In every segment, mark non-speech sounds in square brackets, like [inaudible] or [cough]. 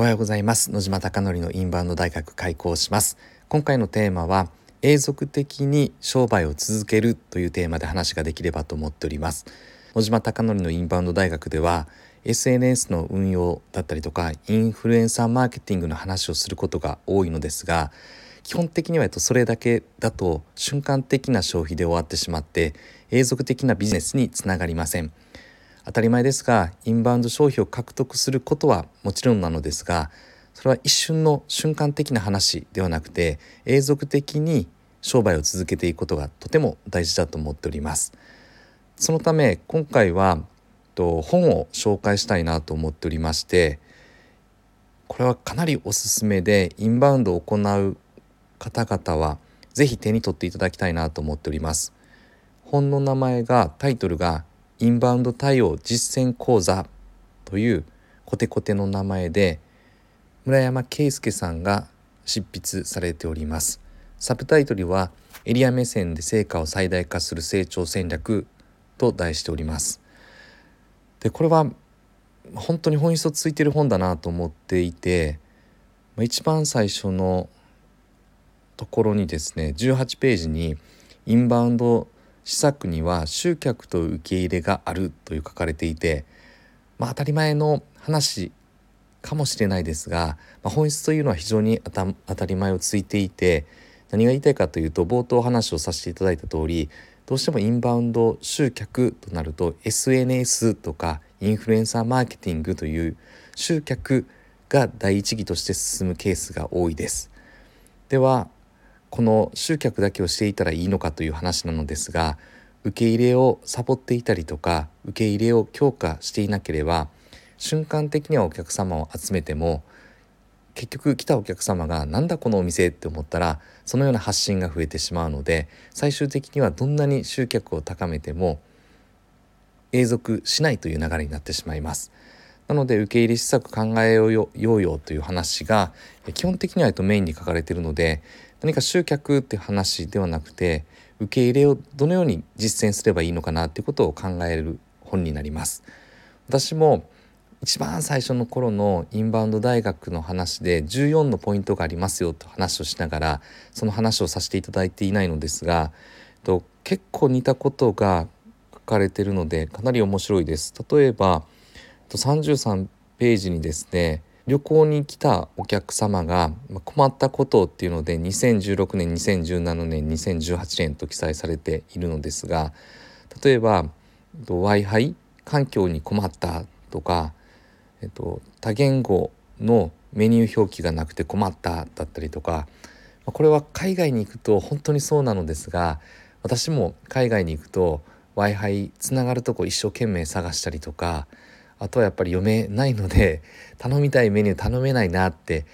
おはようございます。野島貴則のインバウンド大学開講します。今回のテーマは永続的に商売を続けるというテーマで話ができればと思っております。野島貴則のインバウンド大学では SNS の運用だったりとかインフルエンサーマーケティングの話をすることが多いのですが基本的にはそれだけだと瞬間的な消費で終わってしまって永続的なビジネスにつながりません。当たり前ですがインバウンド消費を獲得することはもちろんなのですがそれは一瞬の瞬間的な話ではなくて永続的に商売を続けていくことがとても大事だと思っております。そのため今回は本を紹介したいなと思っておりましてこれはかなりおすすめでインバウンドを行う方々は是非手に取っていただきたいなと思っております。本の名前がタイトルがインバウンド対応実践講座というコテコテの名前で村山圭介さんが執筆されております。サブタイトルはエリア目線で成果を最大化する成長戦略と題しております。でこれは本当に本質をついてる本だなと思っていて一番最初のところにですね18ページにインバウンド施策には集客と受け入れがあるという書かれていて、まあ、当たり前の話かもしれないですが、まあ、本質というのは非常に当たり前をついていて何が言いたいかというと冒頭話をさせていただいた通りどうしてもインバウンド集客となると SNS とかインフルエンサーマーケティングという集客が第一義として進むケースが多いです。ではこの集客だけをしていたらいいのかという話なのですが受け入れをサボっていたりとか受け入れを強化していなければ瞬間的にはお客様を集めても結局来たお客様がなんだこのお店って思ったらそのような発信が増えてしまうので最終的にはどんなに集客を高めても永続しないという流れになってしまいます。なので受け入れ施策考えようよという話が基本的にはメインに書かれているので何か集客っていう話ではなくて受け入れをどのように実践すればいいのかなっていうことを考える本になります。私も一番最初の頃のインバウンド大学の話で14のポイントがありますよと話をしながらその話をさせていただいていないのですが結構似たことが書かれているのでかなり面白いです。例えば33ページにですね旅行に来たお客様が困ったことっていうので2016年2017年2018年と記載されているのですが例えば w i f i 環境に困ったとか、えっと、多言語のメニュー表記がなくて困っただったりとかこれは海外に行くと本当にそうなのですが私も海外に行くと w i f i つながるとこ一生懸命探したりとかあとはやっぱり読めないので [laughs] 頼みたいメニュー頼めないなって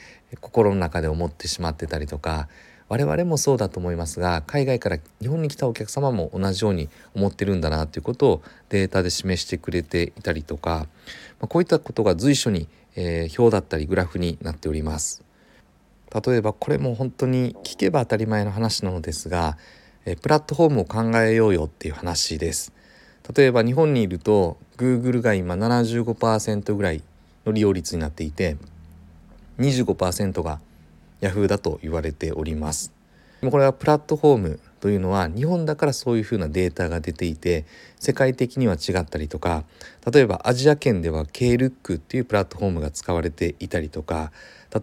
心の中で思ってしまってたりとか我々もそうだと思いますが海外から日本に来たお客様も同じように思ってるんだなということをデータで示してくれていたりとか、ま、こういったことが随所に、えー、表だったりグラフになっております。例えばこれも本当に聞けば当たり前の話なのですが、え、プラットフォームを考えようよっていう話です。例えば日本にいると Google が今75%ぐらいの利用率になっていて25%が Yahoo だと言われております。これはプラットフォームというのは日本だからそういうふうなデータが出ていて世界的には違ったりとか例えばアジア圏では KLOOK っていうプラットフォームが使われていたりとか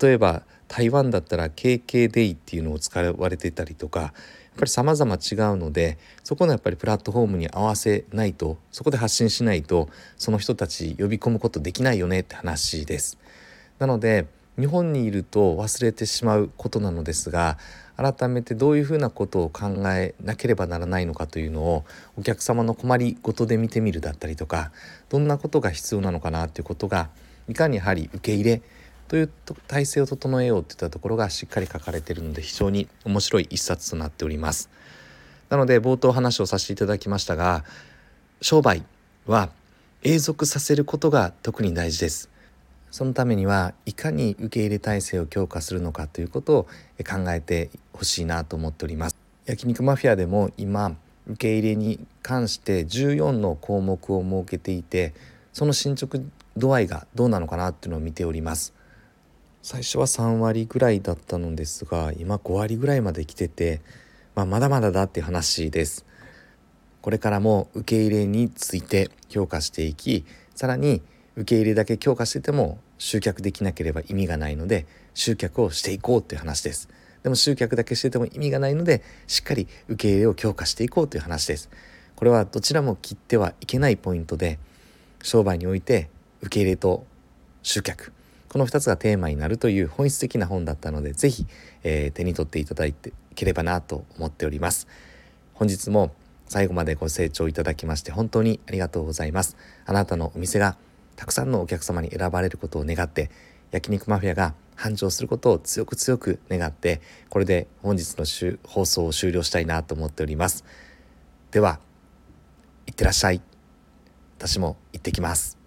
例えば台湾だったら KKDAY っていうのを使われていたりとかっぱり様々違うのでそこのやっぱりプラットフォームに合わせないとそこで発信しないとその人たち呼び込むことできないよねって話です。なので日本にいると忘れてしまうことなのですが改めてどういうふうなことを考えなければならないのかというのをお客様の困りごとで見てみるだったりとかどんなことが必要なのかなということがいかにやはり受け入れという体制を整えようといったところがしっかり書かれているので非常に面白い一冊となっております。なので冒頭話をさせていただきましたが商売は永続させることが特に大事です。そのためにはいかに受け入れ体制を強化するのかということを考えてほしいなと思っております。焼肉マフィアでも今受け入れに関して14の項目を設けていてその進捗度合いがどうなのかなっていうのを見ております。最初は3割ぐらいだったのですが今5割ぐらいまで来てて、まあ、まだまだだって話です。これからも受け入れについて評価していきさらに受け入れだけ強化してても集客できなければ意味がないので集客をしていこうという話です。でも集客だけしてても意味がないのでしっかり受け入れを強化していこうという話です。これはどちらも切ってはいけないポイントで商売において受け入れと集客。この2つがテーマになるという本質的な本だったので是非、えー、手に取っていただいてければなと思っております。本日も最後までご清聴いただきまして本当にありがとうございます。あなたのお店がたくさんのお客様に選ばれることを願って焼肉マフィアが繁盛することを強く強く願ってこれで本日の放送を終了したいなと思っております。ではいってらっしゃい。私も行ってきます。